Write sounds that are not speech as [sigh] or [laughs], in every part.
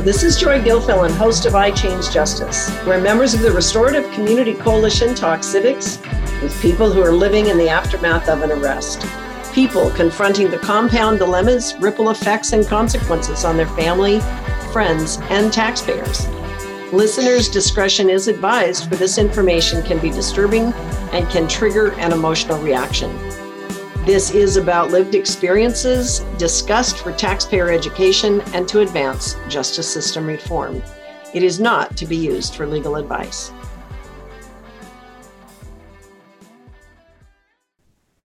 this is Joy Gilfilen, host of iChange Justice, where members of the Restorative Community Coalition talk civics with people who are living in the aftermath of an arrest. People confronting the compound dilemmas, ripple effects, and consequences on their family, friends, and taxpayers. Listeners' discretion is advised, for this information can be disturbing and can trigger an emotional reaction. This is about lived experiences discussed for taxpayer education and to advance justice system reform. It is not to be used for legal advice.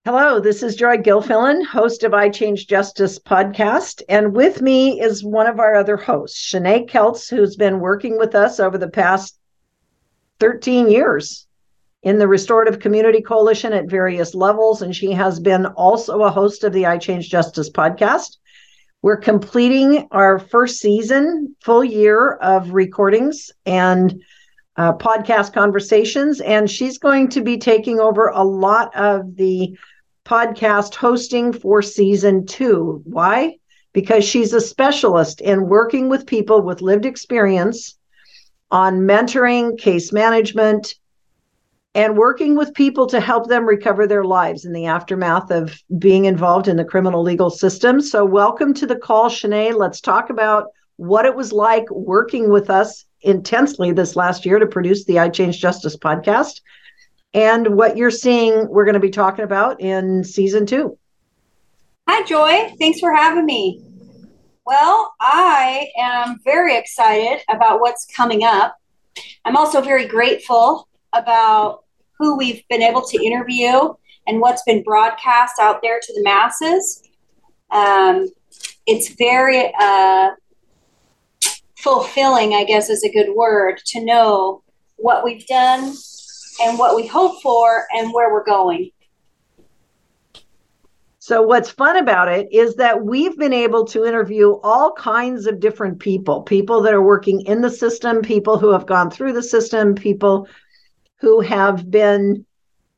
Hello, this is Joy Gilfilen, host of iChange Justice podcast. And with me is one of our other hosts, Chene Keltz, who's been working with us over the past 13 years in the Restorative Community Coalition at various levels, and she has been also a host of the iChange Justice podcast. We're completing our first season, full year of recordings and uh, podcast conversations, and she's going to be taking over a lot of the podcast hosting for season two. Why? Because she's a specialist in working with people with lived experience on mentoring, case management, and working with people to help them recover their lives in the aftermath of being involved in the criminal legal system. So, welcome to the call, Chene. Let's talk about what it was like working with us intensely this last year to produce the iChange Justice podcast and what you're seeing we're going to be talking about in season two. Hi, Joy. Thanks for having me. Well, I am very excited about what's coming up. I'm also very grateful about who we've been able to interview and what's been broadcast out there to the masses. Um, it's very uh, fulfilling, I guess is a good word, to know what we've done and what we hope for and where we're going. So, what's fun about it is that we've been able to interview all kinds of different people people that are working in the system, people who have gone through the system, people who have been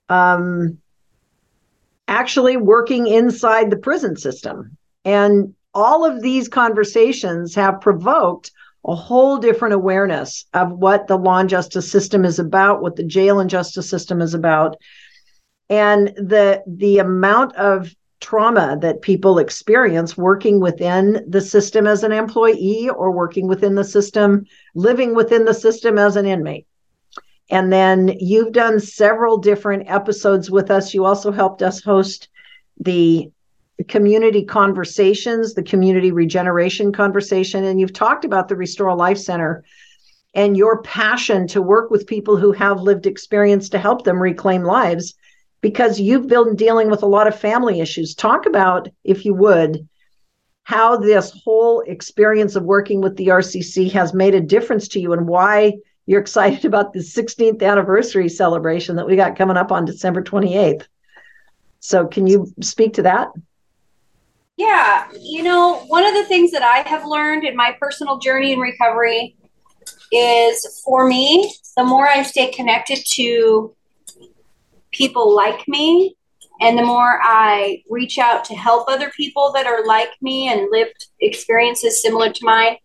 um, actually working inside the prison system. And all of these conversations have provoked a whole different awareness of what the law and justice system is about, what the jail and justice system is about, and the the amount of trauma that people experience working within the system as an employee or working within the system, living within the system as an inmate. And then you've done several different episodes with us. You also helped us host the community conversations, the community regeneration conversation. And you've talked about the Restore Life Center and your passion to work with people who have lived experience to help them reclaim lives because you've been dealing with a lot of family issues. Talk about, if you would, how this whole experience of working with the RCC has made a difference to you and why you're excited about the 16th anniversary celebration that we got coming up on December 28th. So, can you speak to that? Yeah, you know, one of the things that I have learned in my personal journey in recovery is for me, the more I stay connected to people like me, and the more I reach out to help other people that are like me and lived experiences similar to mine,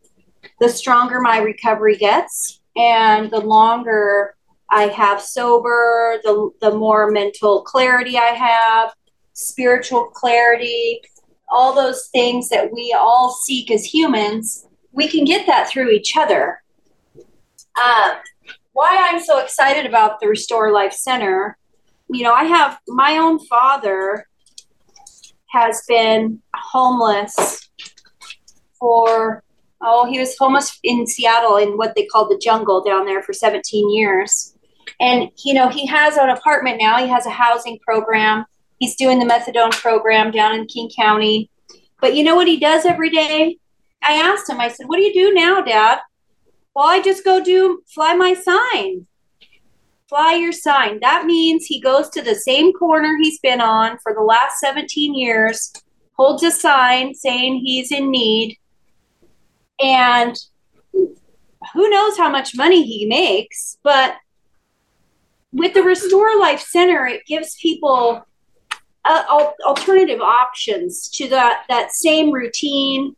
the stronger my recovery gets and the longer I have sober, the, the more mental clarity I have, spiritual clarity, all those things that we all seek as humans, we can get that through each other. Um, why I'm so excited about the Restore Life Center, you know, I have my own father has been homeless for oh, he was homeless in Seattle in what they call the jungle down there for 17 years. And, you know, he has an apartment now. He has a housing program. He's doing the methadone program down in King County. But you know what he does every day? I asked him, I said, What do you do now, Dad? Well, I just go do fly my sign. Fly your sign. That means he goes to the same corner he's been on for the last 17 years, holds a sign saying he's in need, and who knows how much money he makes, but with the Restore Life Center, it gives people uh, alternative options to that that same routine.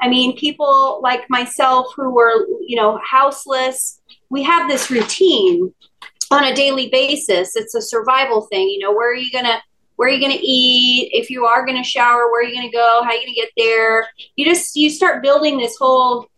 I mean, people like myself who were, you know, houseless, we have this routine on a daily basis. It's a survival thing. You know, where are you going to, where are you going to eat? If you are going to shower, where are you going to go? How are you going to get there? You just, you start building this whole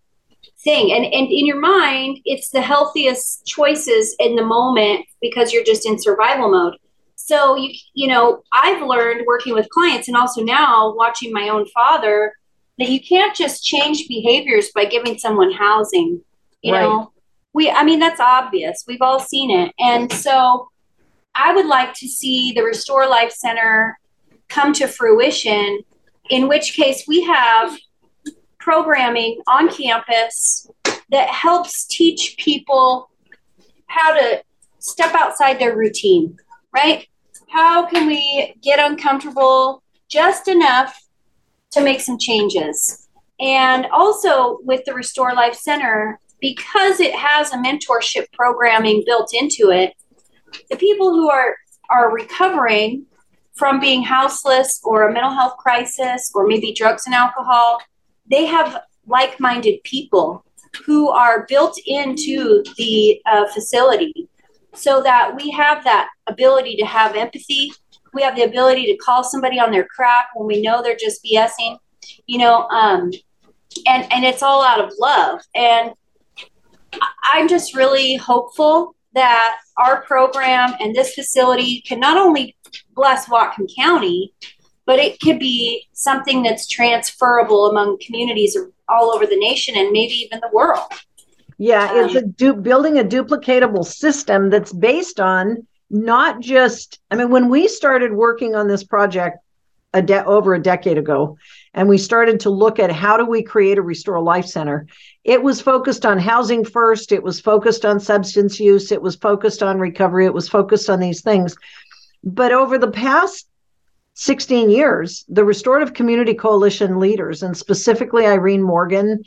thing. And, and in your mind, it's the healthiest choices in the moment because you're just in survival mode. So you, you know, I've learned working with clients and also now watching my own father that you can't just change behaviors by giving someone housing. You right. know, we, I mean, that's obvious. We've all seen it. And so I would like to see the Restore Life Center come to fruition, in which case we have programming on campus that helps teach people how to step outside their routine, right? How can we get uncomfortable just enough to make some changes. And also with the Restore Life Center, because it has a mentorship programming built into it, the people who are, are recovering from being houseless or a mental health crisis or maybe drugs and alcohol, they have like minded people who are built into the uh, facility so that we have that ability to have empathy we have the ability to call somebody on their crap when we know they're just BSing, you know, um, and and it's all out of love. And I'm just really hopeful that our program and this facility can not only bless Whatcom County, but it could be something that's transferable among communities all over the nation and maybe even the world. Yeah, it's a um, du- building a duplicatable system that's based on not just i mean when we started working on this project a de- over a decade ago and we started to look at how do we create a restore life center. It was focused on housing first. It was focused on substance use. It was focused on recovery. It was focused on these things. But over the past 16 years the restorative community coalition leaders and specifically irene morgan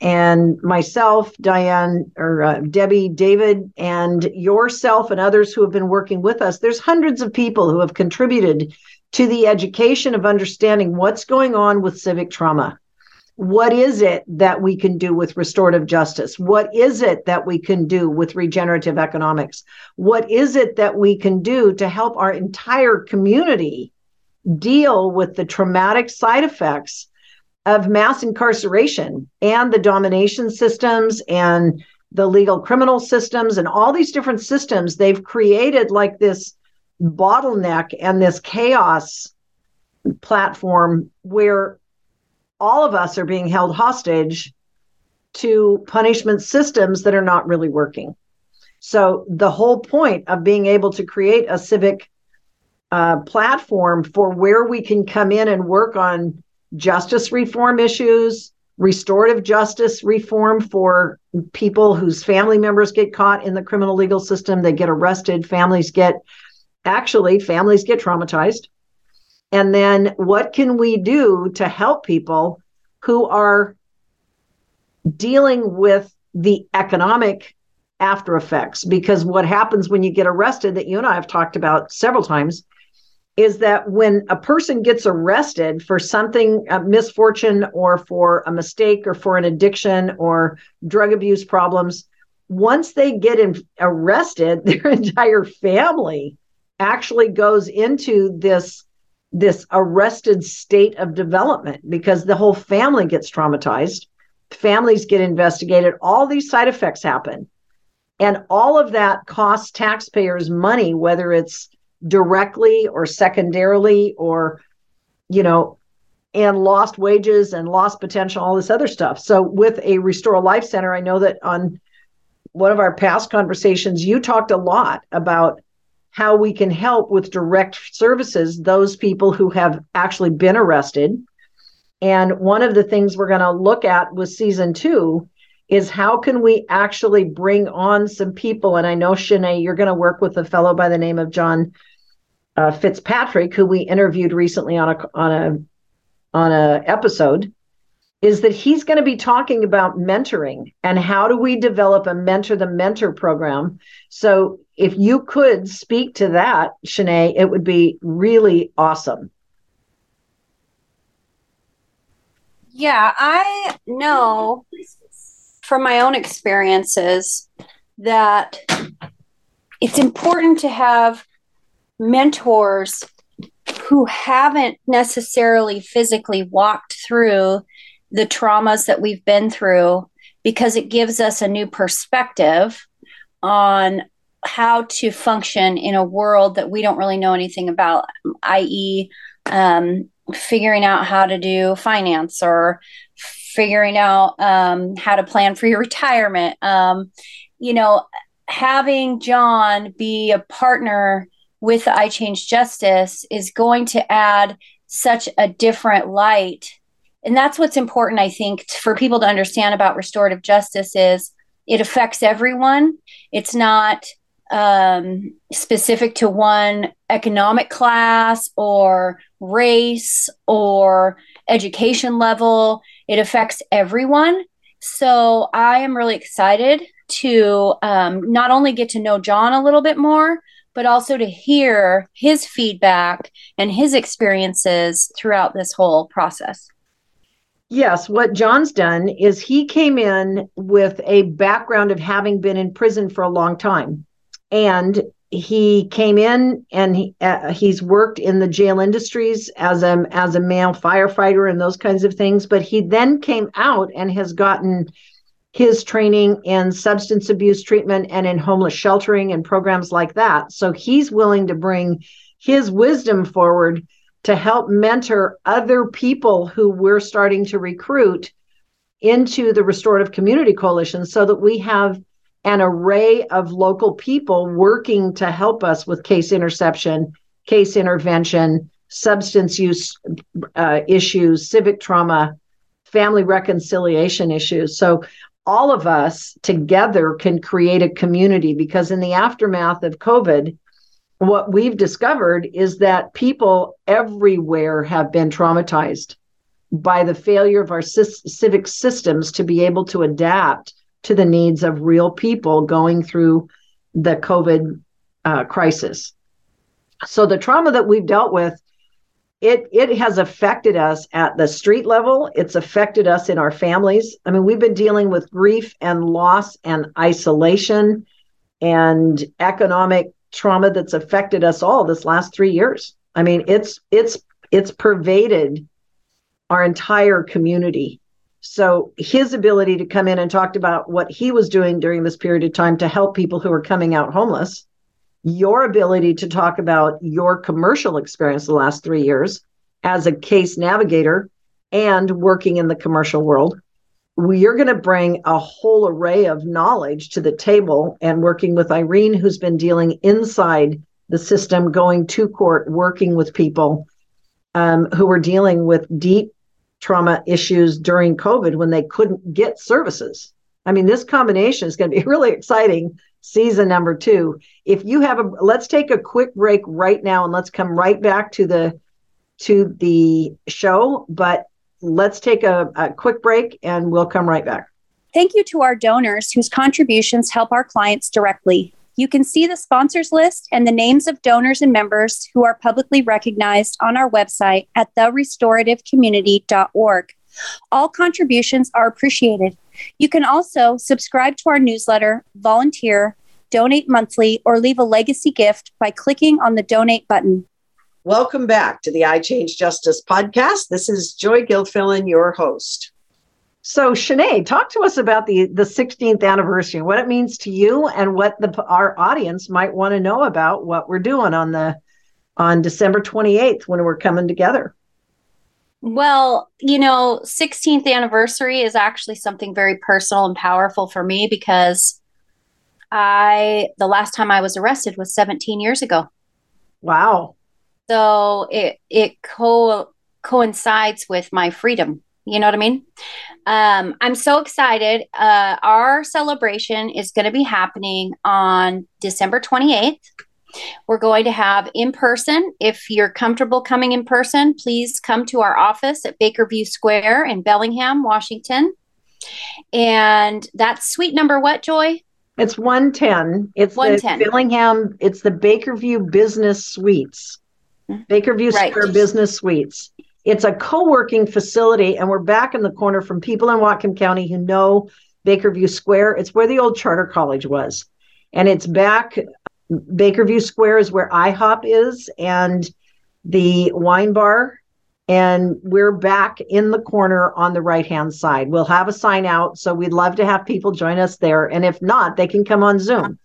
and myself, Diane or uh, Debbie, David, and yourself and others who have been working with us, there's hundreds of people who have contributed to the education of understanding what's going on with civic trauma. What is it that we can do with restorative justice? What is it that we can do with regenerative economics? What is it that we can do to help our entire community deal with the traumatic side effects of mass incarceration and the domination systems and the legal criminal systems and all these different systems they've created like this bottleneck and this chaos platform where all of us are being held hostage to punishment systems that are not really working. So, the whole point of being able to create a civic uh, platform for where we can come in and work on justice reform issues, restorative justice reform for people whose family members get caught in the criminal legal system, they get arrested, families get actually families get traumatized. And then what can we do to help people who are dealing with the economic after effects because what happens when you get arrested that you and I have talked about several times is that when a person gets arrested for something, a misfortune, or for a mistake, or for an addiction, or drug abuse problems, once they get in, arrested, [laughs] their entire family actually goes into this this arrested state of development because the whole family gets traumatized. Families get investigated. All these side effects happen. And all of that costs taxpayers money whether it's directly or secondarily or you know and lost wages and lost potential all this other stuff. So with a restore life center i know that on one of our past conversations you talked a lot about how we can help with direct services those people who have actually been arrested and one of the things we're going to look at with season two is how can we actually bring on some people and i know Chene, you're going to work with a fellow by the name of john uh, Fitzpatrick, who we interviewed recently on a on a on a episode, is that he's going to be talking about mentoring and how do we develop a mentor the mentor program. So if you could speak to that, Chene, it would be really awesome. Yeah, I know from my own experiences that it's important to have mentors who haven't necessarily physically walked through the traumas that we've been through because it gives us a new perspective on how to function in a world that we don't really know anything about, i.e., um, figuring out how to do finance or figuring out um, how to plan for your [laughs] retirement. Um, you know, having John be a partner with iChange Justice is going to add such a different light. And that's what's important, I think, for people to understand about restorative justice is it affects everyone. It's not um, specific to one economic class or race or education level. It affects everyone. So I am really excited to um, not only get to know John a little bit more, but also to hear his feedback and his experiences throughout this whole process. Yes, what John's done is he came in with a background of having been in prison for a long time. And he came in and he, uh, he's worked in the jail industries as a as a male firefighter and those kinds of things. But he then came out and has gotten his training in substance abuse treatment and in homeless sheltering and programs like that. So he's willing to bring his wisdom forward to help mentor other people who we're starting to recruit into the restorative community coalition so that we have an array of local people working to help us with case interception, case intervention, substance use uh, issues, civic trauma, family reconciliation issues. So, all of us together can create a community because, in the aftermath of COVID, what we've discovered is that people everywhere have been traumatized by the failure of our civic systems to be able to adapt to the needs of real people going through the COVID uh, crisis. So the trauma that we've dealt with, it it has affected us at the street level. It's affected us in our families. I mean, we've been dealing with grief and loss and isolation and economic trauma that's affected us all this last three years. I mean, it's it's it's pervaded our entire community so his ability to come in and talk about what he was doing during this period of time to help people who are coming out homeless, your ability to talk about your commercial experience the last three years as a case navigator and working in the commercial world, you're going to bring a whole array of knowledge to the table and working with Irene, who's been dealing inside the system, going to court, working with people um, who are dealing with deep trauma issues during COVID when they couldn't get services. I mean, this combination is going to be [laughs] really exciting. Season number two. If you have a, let's take a quick break right now, and let's come right back to the to the show. But let's take a, a quick break, and we'll come right back. Thank you to our donors whose contributions help our clients directly. You can see the sponsors list and the names of donors and members who are publicly recognized on our website at therestorativecommunity.org. All contributions are appreciated. You can also subscribe to our newsletter, volunteer, donate monthly, or leave a legacy gift by clicking on the donate button. Welcome back to the iChange Justice podcast. This is Joy Gilfilen, your host. So, Chene, talk to us about the the 16th anniversary, what it means to you, and what the our audience might want to know about what we're doing on the on December 28th when we're coming together. Well, you know, 16th anniversary is actually something very personal and powerful for me because I the last time I was arrested was 17 years ago. Wow. So it it co coincides with my freedom you know what I mean? Um, I'm so excited. Uh, our celebration is going to be happening on December 28th. We're going to have in person. If you're comfortable coming in person, please come to our office at Bakerview Square in Bellingham, Washington. And that's suite number what, Joy? It's 110. It's 110. the Bellingham, it's the Bakerview Business Suites. Mm-hmm. Bakerview right. Square Business Suites. It's a co working facility, and we're back in the corner from people in Whatcom County who know Bakerview Square. It's where the old charter college was. And it's back. Bakerview Square is where IHOP is and the wine bar. And we're back in the corner on the right hand side. We'll have a sign out. So we'd love to have people join us there. And if not, they can come on Zoom.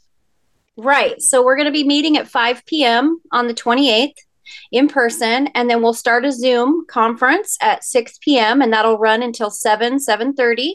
Right. So we're going to be meeting at 5 p.m. on the 28th in person and then we'll start a zoom conference at 6 p.m and that'll run until 7 7.30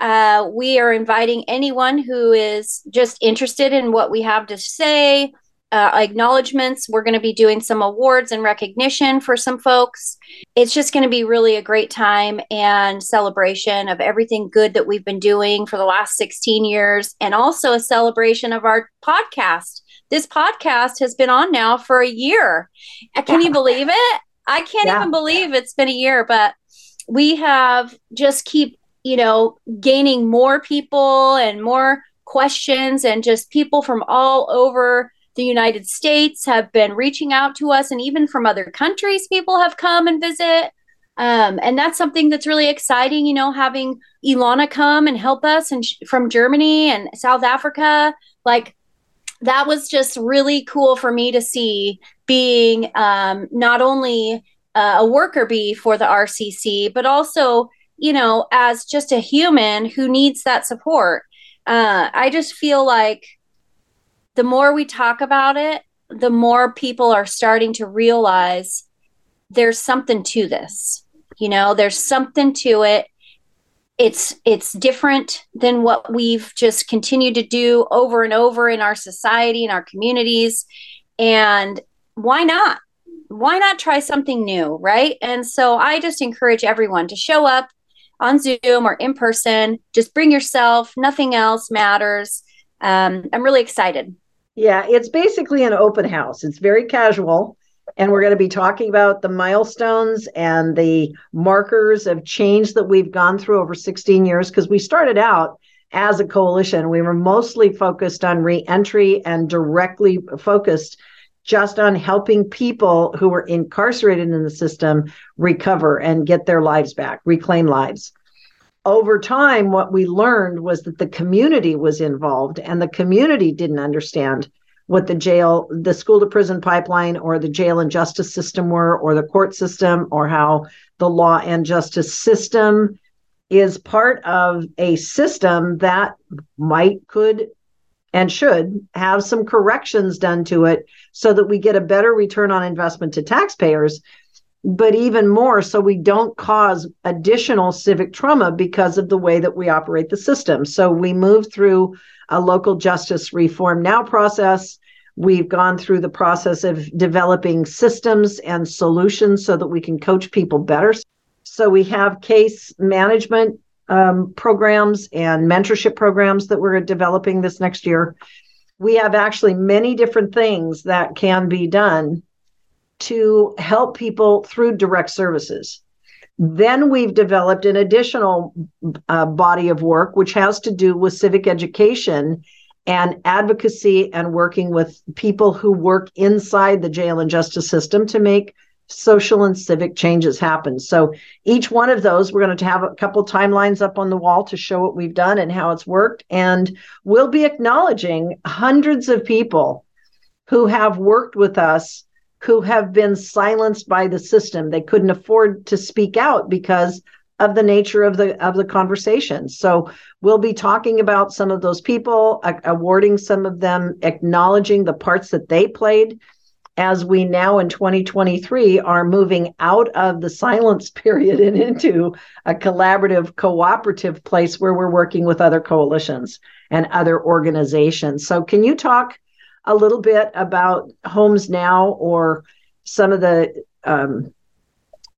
uh, we are inviting anyone who is just interested in what we have to say, uh, acknowledgments. We're going to be doing some awards and recognition for some folks. It's just going to be really a great time and celebration of everything good that we've been doing for the last 16 years, and also a celebration of our podcast. This podcast has been on now for a year. Uh, can you believe it? I can't yeah. even believe it's been a year, but we have just keep you know, gaining more people and more questions, and just people from all over the United States have been reaching out to us, and even from other countries, people have come and visit. Um, and that's something that's really exciting, you know, having Ilana come and help us and sh- from Germany and South Africa. Like that was just really cool for me to see being um, not only uh, a worker bee for the RCC, but also you know, as just a human who needs that support. Uh, I just feel like the more we talk about it, the more people are starting to realize there's something to this. You know, there's something to it. It's it's different than what we've just continued to do over and over in our society in our communities. And why not? Why not try something new, right? And so I just encourage everyone to show up, on Zoom or in person. Just bring yourself, nothing else matters. Um, I'm really excited. Yeah, it's basically an open house. It's very casual. And we're going to be talking about the milestones and the markers of change that we've gone through over 16 years because we started out as a coalition. We were mostly focused on reentry and directly focused just on helping people who were incarcerated in the system recover and get their lives back, reclaim lives. Over time, what we learned was that the community was involved and the community didn't understand what the jail, the school to prison pipeline, or the jail and justice system were, or the court system, or how the law and justice system is part of a system that might, could, and should have some corrections done to it so that we get a better return on investment to taxpayers but even more so we don't cause additional civic trauma because of the way that we operate the system. So we move through a local justice reform now process we've gone through the process of developing systems and solutions so that we can coach people better so we have case management um, programs and mentorship programs that we're developing this next year. We have actually many different things that can be done to help people through direct services. Then we've developed an additional uh, body of work, which has to do with civic education and advocacy and working with people who work inside the jail and justice system to make social and civic changes happen. So each one of those, we're going to have a couple timelines up on the wall to show what we've done and how it's worked. And we'll be acknowledging hundreds of people who have worked with us who have been silenced by the system. They couldn't afford to speak out because of the nature of the of the conversation. So we'll be talking about some of those people, awarding some of them, acknowledging the parts that they played as we now in 2023 are moving out of the silence [laughs] period and into a collaborative, cooperative place where we're working with other coalitions and other organizations. So, can you talk a little bit about Homes Now or some of the um,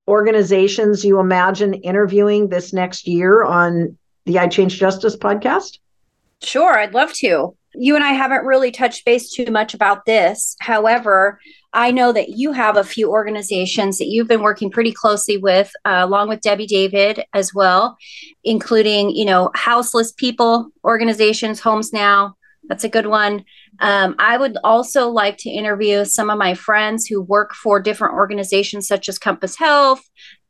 organizations you imagine interviewing this next year on the iChange Justice podcast? Sure, I'd love to you and I haven't really touched base too much about this. However, I know that you have a few organizations that you've been working pretty closely with, uh, along with Debbie David as well, including, you know, houseless people organizations, Homes Now, That's a good one. Um, I would also like to interview some of my friends who work for different organizations such as Compass Health,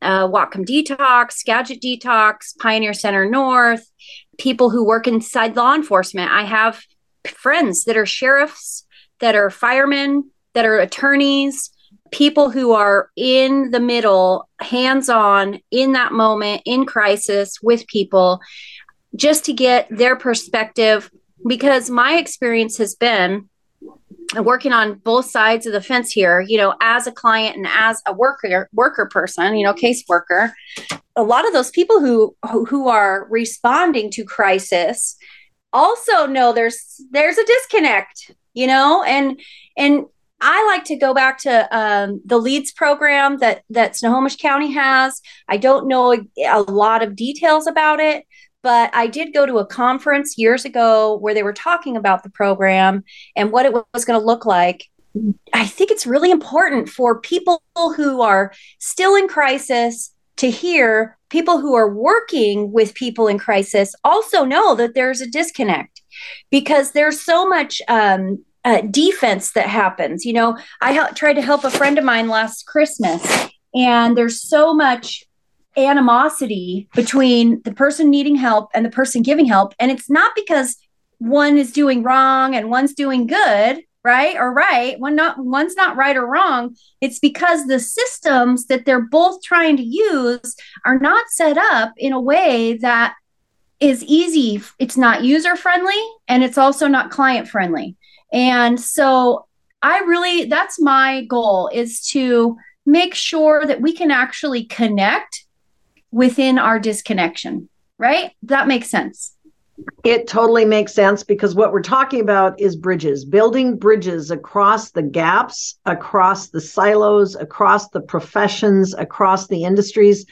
uh, Whatcom Detox, Skagit Detox, Pioneer Center North, people who work inside law enforcement. I have friends that are sheriffs, that are firemen, that are attorneys, people who are in the middle, hands on in that moment, in crisis with people, just to get their perspective because my experience has been working on both sides of the fence here you know as a client and as a worker worker person you know caseworker a lot of those people who who are responding to crisis also know there's there's a disconnect you know and and I like to go back to um, the LEADS program that that Snohomish County has. I don't know a, a lot of details about it, but I did go to a conference years ago where they were talking about the program and what it was going to look like. I think it's really important for people who are still in crisis to hear people who are working with people in crisis also know that there's a disconnect because there's so much um, uh, defense that happens. You know, I tried to help a friend of mine last Christmas, and there's so much animosity between the person needing help and the person giving help. And it's not because one is doing wrong and one's doing good, right? Or right. One not one's not right or wrong. It's because the systems that they're both trying to use are not set up in a way that is easy. It's not user friendly and it's also not client friendly. And so I really that's my goal is to make sure that we can actually connect within our disconnection, right? That makes sense. It totally makes sense because what we're talking about is bridges, building bridges across the gaps, across the silos, across the professions, across the industries.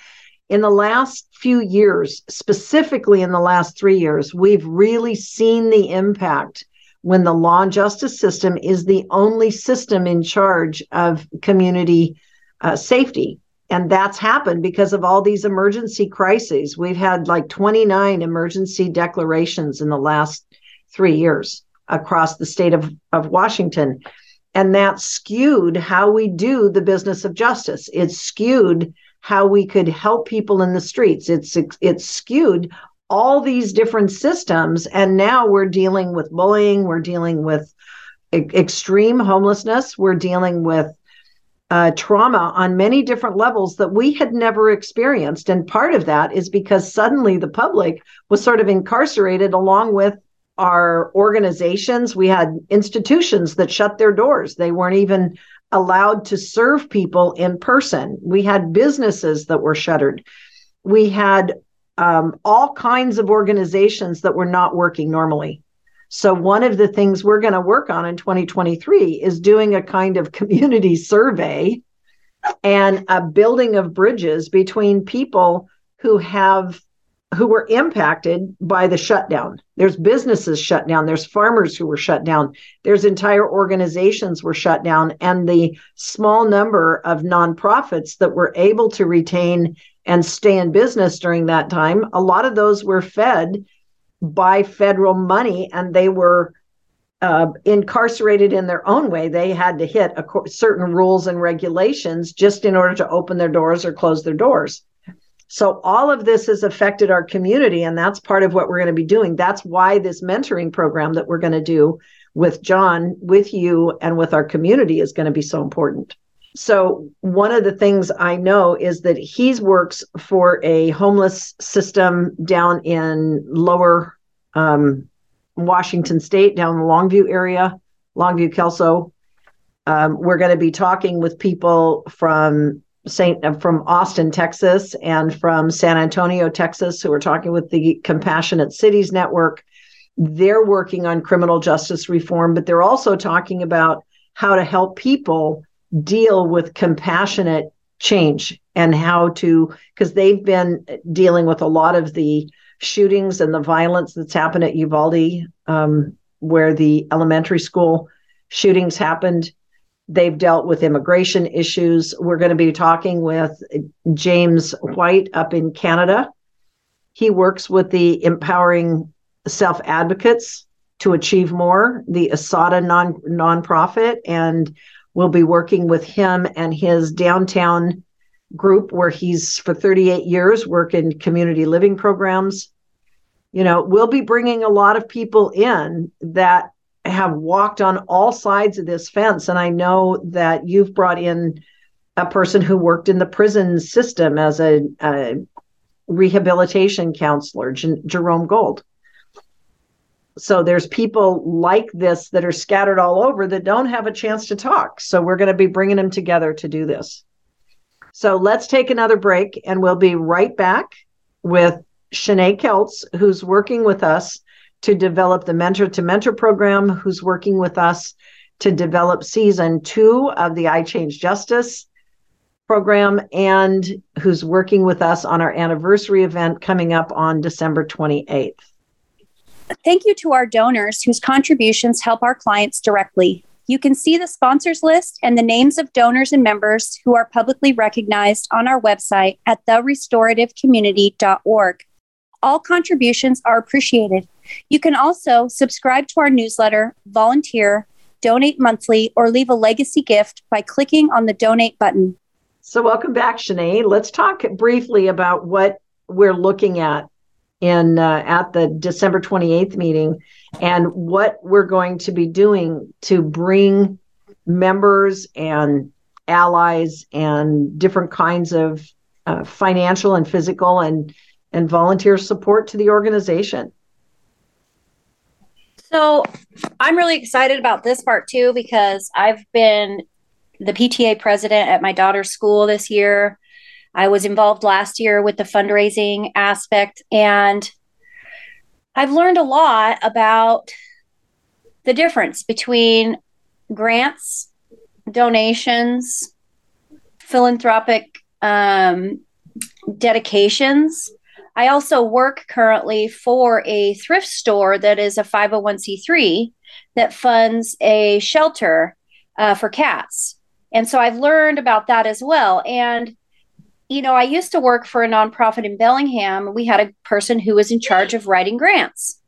In the last few years, specifically in the last three years, we've really seen the impact when the law and justice system is the only system in charge of community uh, safety and that's happened because of all these emergency crises. We've had like 29 emergency declarations in the last three years across the state of, of Washington. And that skewed how we do the business of justice. It skewed how we could help people in the streets. It's it's skewed all these different systems. And now we're dealing with bullying, we're dealing with extreme homelessness, we're dealing with uh, trauma on many different levels that we had never experienced. And part of that is because suddenly the public was sort of incarcerated along with our organizations. We had institutions that shut their doors, they weren't even allowed to serve people in person. We had businesses that were shuttered. We had um, all kinds of organizations that were not working normally. So, one of the things we're going to work on in 2023 is doing a kind of [laughs] community survey and a building of bridges between people who have who were impacted by the shutdown. There's businesses shut down, there's farmers who were shut down, there's entire organizations were shut down and the small number of nonprofits that were able to retain and stay in business during that time, a lot of those were fed by federal money and they were uh, incarcerated in their own way. They had to hit a, certain rules and regulations just in order to open their doors or close their doors. So, all of this has affected our community, and that's part of what we're going to be doing. That's why this mentoring program that we're going to do with John, with you, and with our community is going to be so important. So one of the things I know is that he works for a homeless system down in lower um, Washington State, down in the Longview area, Longview, Kelso. Um, we're going to be talking with people from Saint uh, from Austin, Texas, and from San Antonio, Texas, who are talking with the Compassionate Cities Network. They're working on criminal justice reform, but they're also talking about how to help people deal with compassionate change and how to because they've been dealing with a lot of the shootings and the violence that's happened at Uvalde, um, where the elementary school shootings happened. They've dealt with immigration issues. We're going to be talking with James White up in Canada. He works with the Empowering Self Advocates to achieve more, the Asada non nonprofit, and we'll be working with him and his downtown group where he's for 38 years worked in community living programs. You know, we'll be bringing a lot of people in that have walked on all sides of this fence. And I know that you've brought in a person who worked in the prison system as a, a rehabilitation counselor, J- Jerome Gold. So there's people like this that are scattered all over that don't have a chance to talk. So we're going to be bringing them together to do this. So let's take another break and we'll be right back with Chene Keltz, who's working with us to develop the Mentor to Mentor program, who's working with us to develop season two of the iChange Justice program, and who's working with us on our anniversary event coming up on December 28th. Thank you to our donors whose contributions help our clients directly. You can see the sponsors list and the names of donors and members who are publicly recognized on our website at therestorativecommunity.org. All contributions are appreciated. You can also subscribe to our newsletter, volunteer, donate monthly, or leave a legacy gift by clicking on the donate button. So, welcome back, Chene. Let's talk briefly about what we're looking at in uh, at the December 28th meeting and what we're going to be doing to bring members and allies and different kinds of uh, financial and physical and and volunteer support to the organization. So, I'm really excited about this part too because I've been the PTA president at my daughter's school this year. I was involved last year with the fundraising aspect, and I've learned a lot about the difference between grants, donations, philanthropic um, dedications. I also work currently for a thrift store that is a 501c3 that funds a shelter uh, for cats. And so I've learned about that as well. And you know, I used to work for a nonprofit in Bellingham. We had a person who was in charge of writing grants.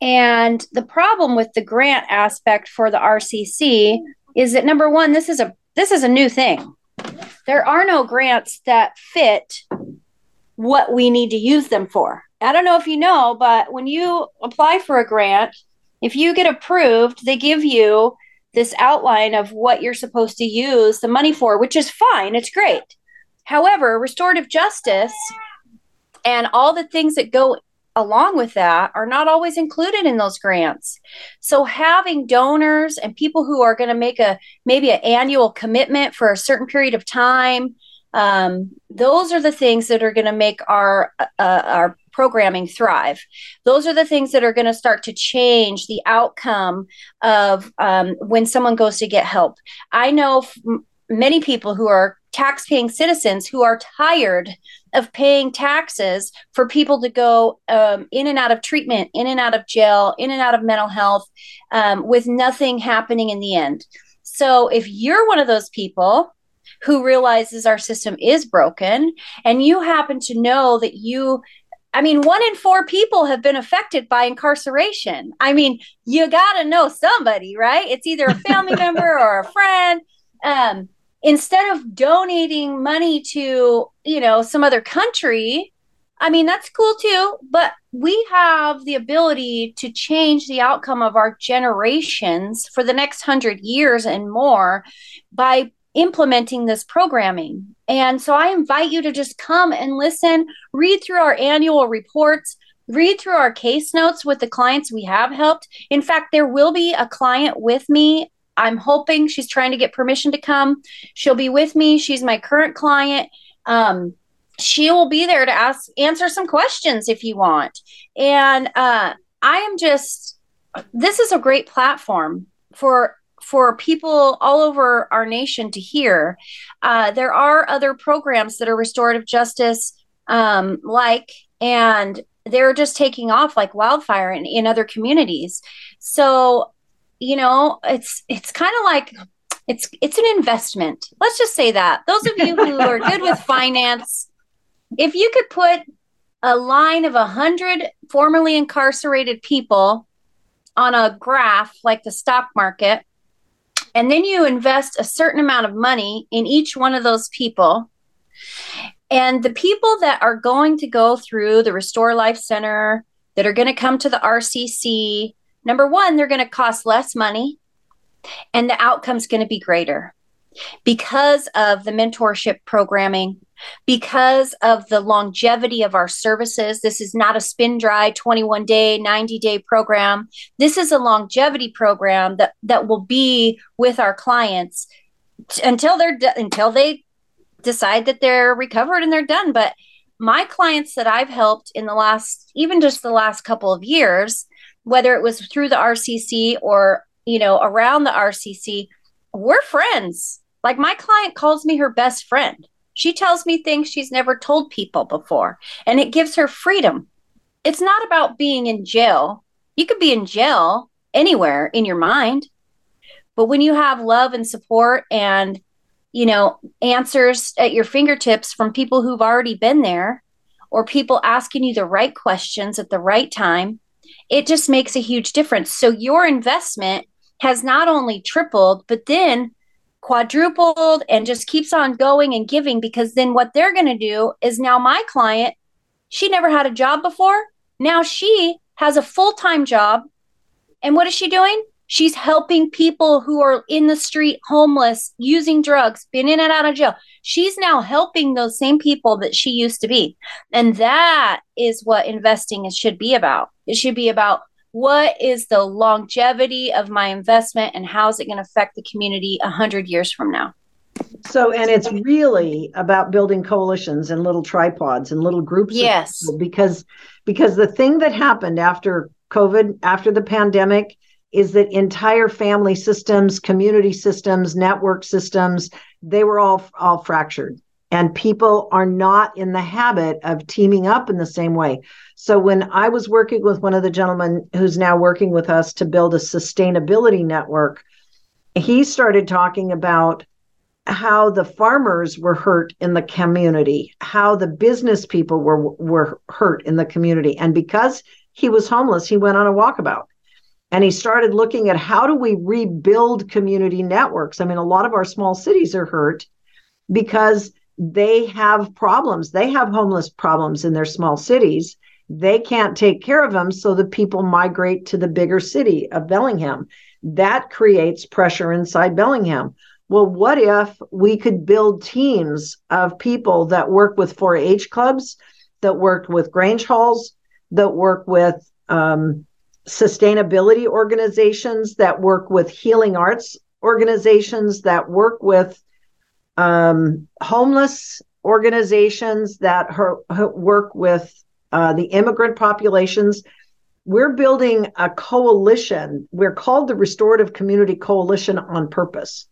And the problem with the grant aspect for the RCC is that number one, this is a this is a new thing. There are no grants that fit what we need to use them for. I don't know if you know, but when you apply for a grant, if you get approved, they give you this outline of what you're supposed to use the money for, which is fine. It's great. However, restorative justice and all the things that go along with that are not always included in those grants. So having donors and people who are going to make a maybe an annual commitment for a certain period of time, um, those are the things that are going to make our uh, our programming thrive. Those are the things that are going to start to change the outcome of um, when someone goes to get help. I know f- many people who are tax-paying citizens who are tired of paying taxes for people to go um, in and out of treatment, in and out of jail, in and out of mental health, um, with nothing happening in the end. So, if you're one of those people who realizes our system is broken, and you happen to know that you I mean, one in four people have been affected by incarceration. I mean, you got to know somebody, right? It's either a family [laughs] member or a friend. Um, instead of donating money to, you know, some other country, I mean, that's cool too, but we have the ability to change the outcome of our generations for the next hundred years and more by implementing this programming. And so I invite you to just come and listen, read through our annual reports, read through our case notes with the clients we have helped. In fact, there will be a client with me I'm hoping she's trying to get permission to come. She'll be with me. She's my current client. Um, she will be there to ask answer some questions if you want. And uh, I am just this is a great platform for for people all over our nation to hear. Uh, there are other programs that are restorative justice um, like, and they're just taking off like wildfire in, in other communities. So you know, it's it's kind of like it's it's an investment. Let's just say that. Those of you who are good with finance, if you could put a line of a hundred formerly incarcerated people on a graph like the stock market, and then you invest a certain amount of money in each one of those people. And the people that are going to go through the Restore Life Center, that are going to come to the RCC, number one, they're going to cost less money and the outcome's going to be greater because of the mentorship programming, because of the longevity of our services. This is not a spin dry 21 day, 90 day program. This is a longevity program that, that will be with our clients t- until they're until they decide that they're recovered and they're done. But my clients that I've helped in the last, even just the last couple of years, whether it was through the RCC or, you know, around the RCC, we're friends. Like my client calls me her best friend. She tells me things she's never told people before, and it gives her freedom. It's not about being in jail. You could be in jail anywhere in your mind. But when you have love and support and you know, answers at your fingertips from people who've already been there or people asking you the right questions at the right time, it just makes a huge difference. So your investment has not only tripled, but then quadrupled and just keeps on going and giving because then what they're going to do is now my client, she never had a job before. Now she has a full time job. And what is she doing? She's helping people who are in the street, homeless, using drugs, been in and out of jail. She's now helping those same people that she used to be. And that is what investing should be about. It should be about what is the longevity of my investment and how is it going to affect the community 100 years from now. So, and it's really about building coalitions and little tripods and little groups. Yes. Because, because the thing that happened after COVID, after the pandemic, is that entire family systems, community systems, network systems, they were all all fractured. And people are not in the habit of teaming up in the same way. So when I was working with one of the gentlemen who's now working with us to build a sustainability network, he started talking about how the farmers were hurt in the community, how the business people were were hurt in the community. And because he was homeless, he went on a walkabout. And he started looking at how do we rebuild community networks. I mean a lot of our small cities are hurt because they have problems. They have homeless problems in their small cities they can't take care of them so the people migrate to the bigger city of bellingham. That creates pressure inside bellingham. Well what if we could build teams of people that work with 4-h clubs that work with grange halls that work with um, sustainability organizations that work with healing arts organizations that work with um, homeless organizations that her, her work with uh, the immigrant populations. We're building a coalition. We're called the Restorative Community Coalition on purpose.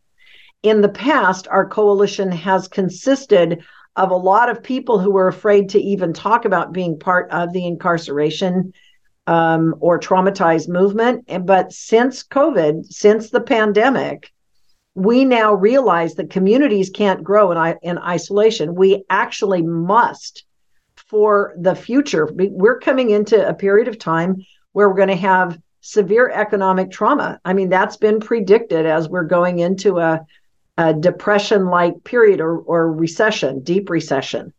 In the past, our coalition has consisted of a lot of people who were afraid to even talk about being part of the incarceration um, or traumatized movement. But since COVID, since the pandemic, we now realize that communities can't grow in, in isolation. We actually must for the future. We're coming into a period of time where we're going to have severe economic trauma. I mean, that's been predicted as we're going into a, a depression like period or, or recession, deep recession.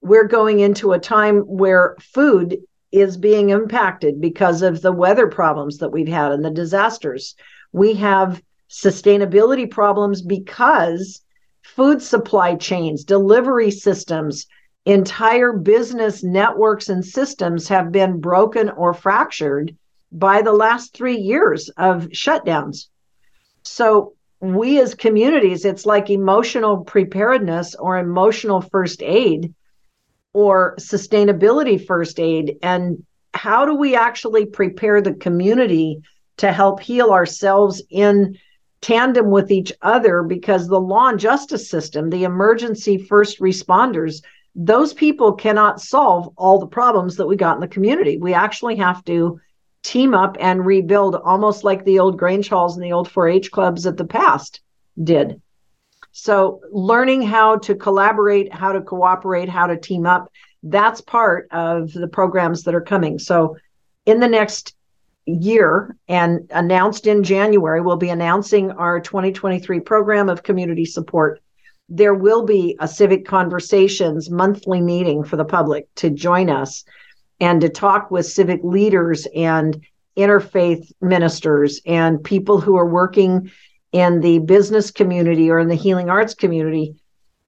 We're going into a time where food is being impacted because of the weather problems that we've had and the disasters. We have sustainability problems because food supply chains, delivery systems, entire business networks and systems have been broken or fractured by the last three years of shutdowns. So, we as communities, it's like emotional preparedness or emotional first aid or sustainability first aid and how do we actually prepare the community to help heal ourselves in tandem with each other because the law and justice system the emergency first responders those people cannot solve all the problems that we got in the community we actually have to team up and rebuild almost like the old grange halls and the old 4-h clubs of the past did so, learning how to collaborate, how to cooperate, how to team up, that's part of the programs that are coming. So, in the next year and announced in January, we'll be announcing our 2023 program of community support. There will be a Civic Conversations monthly meeting for the public to join us and to talk with civic leaders and interfaith ministers and people who are working in the business community or in the healing arts community.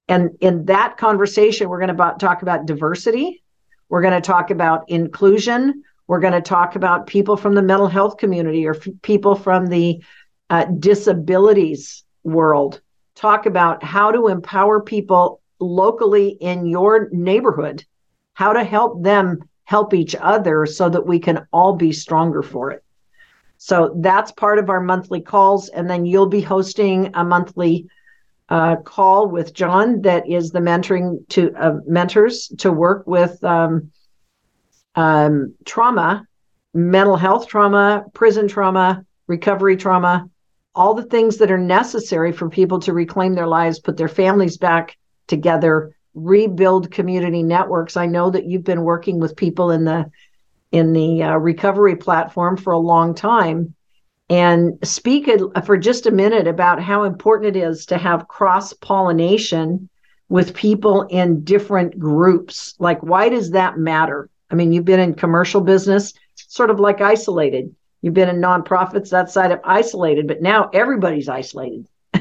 And in that conversation, we're going to talk about diversity. We're going to talk about inclusion. We're going to talk about people from the mental health community or f- people from the uh, disabilities world. Talk about how to empower people locally in your neighborhood, how to help them help each other so that we can all be stronger for it. So that's part of our monthly calls. And then you'll be hosting a monthly uh, call with John that is the mentoring to uh, mentors to work with um, um, trauma, mental health trauma, prison trauma, recovery trauma, all the things that are necessary for people to reclaim their lives, put their families back together, rebuild community networks. I know that you've been working with people in the in the uh, recovery platform for a long time and speak for just a minute about how important it is to have cross pollination with people in different groups. Like, why does that matter? I mean, you've been in commercial business, sort of like isolated. You've been in nonprofits, that side of isolated, but now everybody's isolated. [laughs]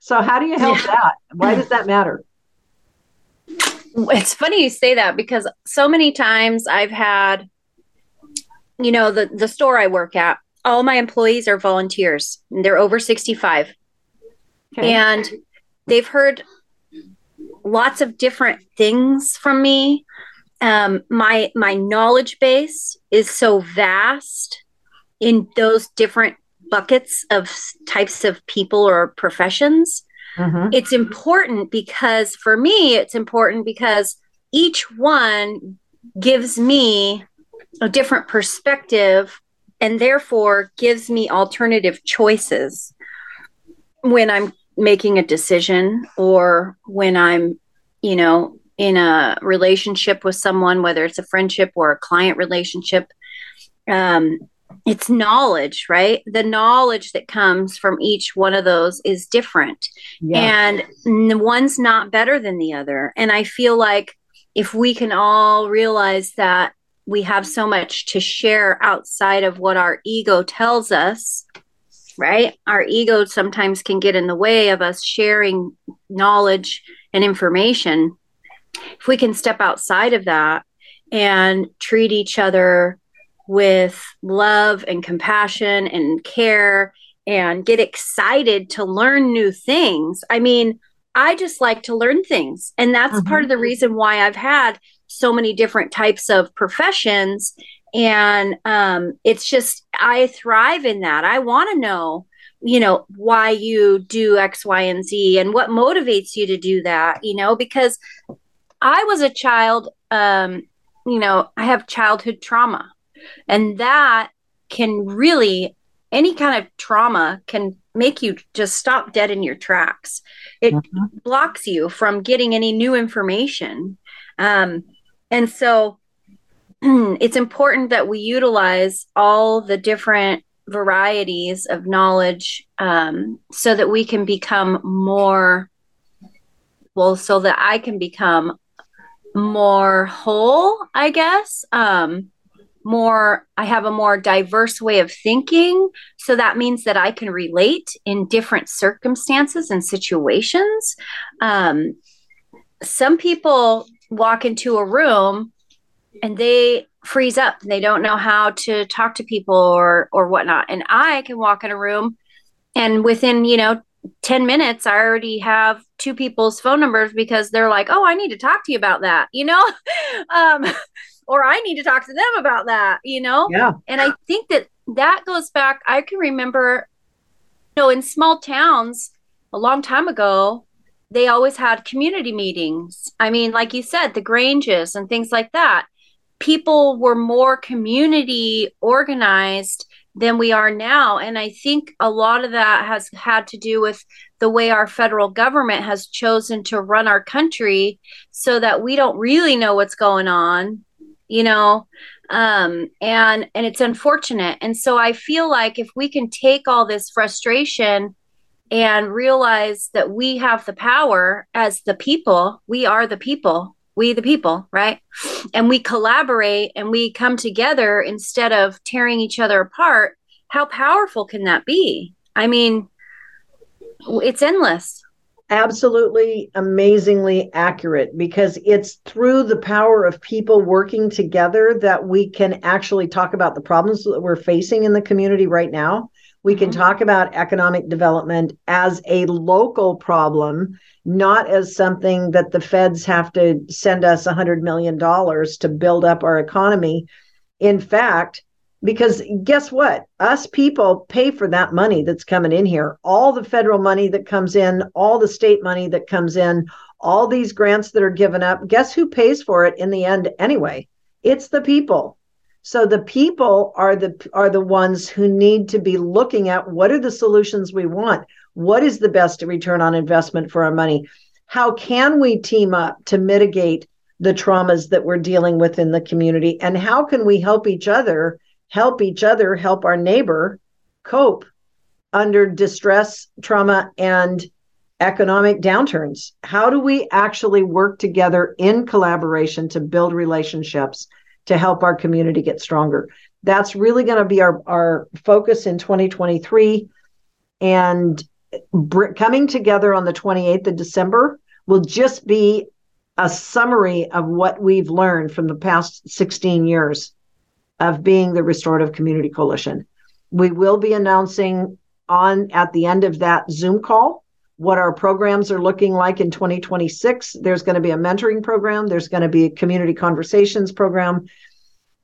so, how do you help yeah. that? Why does that matter? It's funny you say that because so many times I've had, you know, the the store I work at, all my employees are volunteers. They're over 65. Okay. And they've heard lots of different things from me. Um, my my knowledge base is so vast in those different buckets of types of people or professions. Mm-hmm. It's important because for me, it's important because each one gives me a different perspective and therefore gives me alternative choices when I'm making a decision or when I'm, you know, in a relationship with someone, whether it's a friendship or a client relationship. Um, it's knowledge, right? The knowledge that comes from each one of those is different. Yeah. And one's not better than the other. And I feel like if we can all realize that we have so much to share outside of what our ego tells us, right? Our ego sometimes can get in the way of us sharing knowledge and information. If we can step outside of that and treat each other with love and compassion and care and get excited to learn new things. I mean, I just like to learn things. And that's mm-hmm. part of the reason why I've had so many different types of professions and um, it's just i thrive in that i want to know you know why you do x y and z and what motivates you to do that you know because i was a child um, you know i have childhood trauma. And that can really any kind of trauma can make you just stop dead in your tracks. It mm-hmm. blocks you from getting any new information. Um, and so [clears throat] it's important that we utilize all the different varieties of knowledge um, so that we can become more well so that i can become more whole i guess. Um, more i have a more diverse way of thinking. So that means that i can relate in different circumstances and situations. Um, some people walk into a room and they freeze up. And they don't know how to talk to people or or whatnot. And i can walk in a room and within you know 10 minutes i already have two people's phone numbers because they're like oh i need to talk to you about that you know? [laughs] Um or i need to talk to them about that you know? Yeah. And i think that that goes back i can remember you know in small towns a long time ago they always had community meetings. I mean like you said the granges and things like that. People were more community organized than we are now. And I think a lot of that has had to do with the way our federal government has chosen to run our country so that we don't really know what's going on, you know. um, and and it's unfortunate. And so I feel like if we can take all this frustration and realize that we have the power as the people, we are the people, we the people, right? And we collaborate and we come together instead of tearing each other apart. How powerful can that be? I mean, it's endless absolutely amazingly accurate because it's through the power of people working together that we can actually talk about the problems that we're facing in the community right now. We can talk about economic development as a local problem, not as something that the feds have to send us $100 million to build up our economy. In fact, because guess what? Us people pay for that money that's coming in here. All the federal money that comes in all the state money that comes in all these grants that are given up guess who pays for it in the end anyway? It's the people so the people are the are the ones who need to be looking at what are the solutions we want? What is the best return on investment for our money? How can we team up to mitigate the traumas that we're dealing with in the community? And how can we help each other help each other, help our neighbor cope under distress, trauma, and economic downturns? How do we actually work together in collaboration to build relationships to help our community get stronger? That's really going to be our, our focus in 2023. And br- coming together on the 28th of December will just be a summary of what we've learned from the past 16 years of being the Restorative Community Coalition. We will be announcing on at the end of that Zoom call what our programs are looking like in 2026. There's going to be a mentoring program, there's going to be a community conversations program.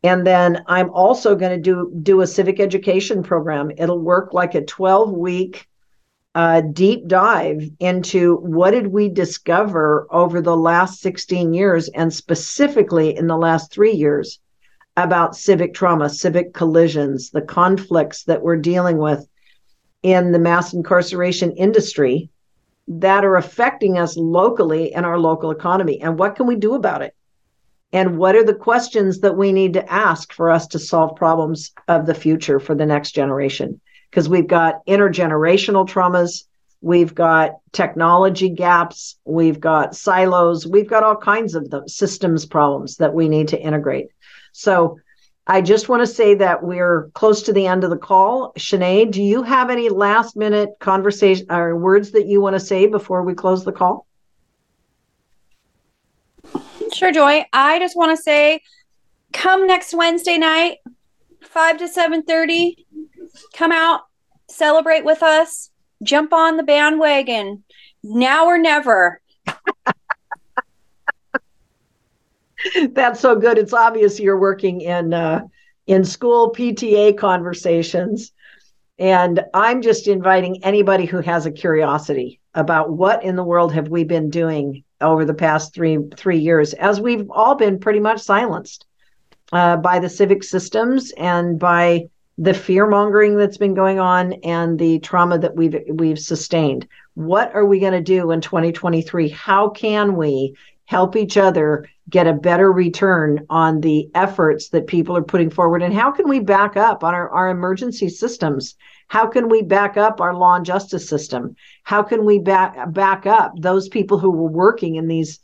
And then I'm also going to do do a civic education program. It'll work like a 12 week uh, deep dive into what did we discover over the last 16 years and specifically in the last three years about civic trauma, civic collisions, the conflicts that we're dealing with in the mass incarceration industry that are affecting us locally in our local economy. And what can we do about it? And what are the questions that we need to ask for us to solve problems of the future for the next generation? Because we've got intergenerational traumas, we've got technology gaps, we've got silos, we've got all kinds of systems problems that we need to integrate. So I just want to say that we're close to the end of the call. Chene, do you have any last minute conversation or words that you want to say before we close the call? Sure, Joy. I just want to say come next Wednesday night, 5 to 7:30. Come out, celebrate with us, jump on the bandwagon. Now or never. [laughs] [laughs] That's so good. It's obvious you're working in uh, in school PTA conversations, and I'm just inviting anybody who has a curiosity about what in the world have we been doing over the past three three years, as we've all been pretty much silenced uh, by the civic systems and by the fear mongering that's been going on and the trauma that we've we've sustained. What are we going to do in 2023? How can we help each other get a better return on the efforts that people are putting forward. And how can we back up on our, our emergency systems? How can we back up our law and justice system? How can we back back up those people who were working in these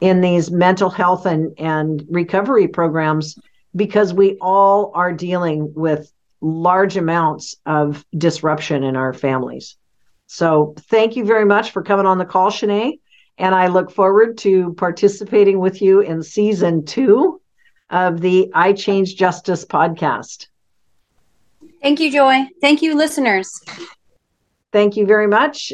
in these mental health and and recovery programs? Because we all are dealing with large amounts of disruption in our families. So thank you very much for coming on the call Chene and I look forward to participating with you in season two of the iChange Justice podcast. Thank you, Joy. Thank you, listeners. Thank you very much.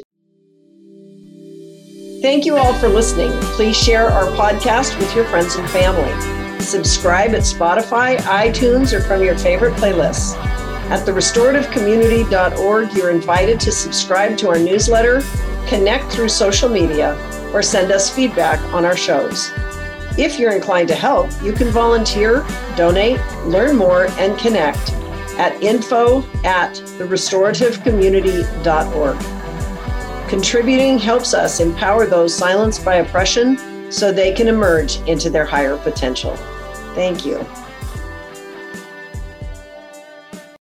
Thank you all for listening. Please share our podcast with your friends and family. Subscribe at Spotify, iTunes, or from your favorite playlists. At therestorativecommunity.org, you're invited to subscribe to our newsletter, connect through social media, or send us feedback on our shows. If you're inclined to help, you can volunteer, donate, learn more, and connect at info at therestorativecommunity.org. Contributing helps us empower those silenced by oppression so they can emerge into their higher potential. Thank you.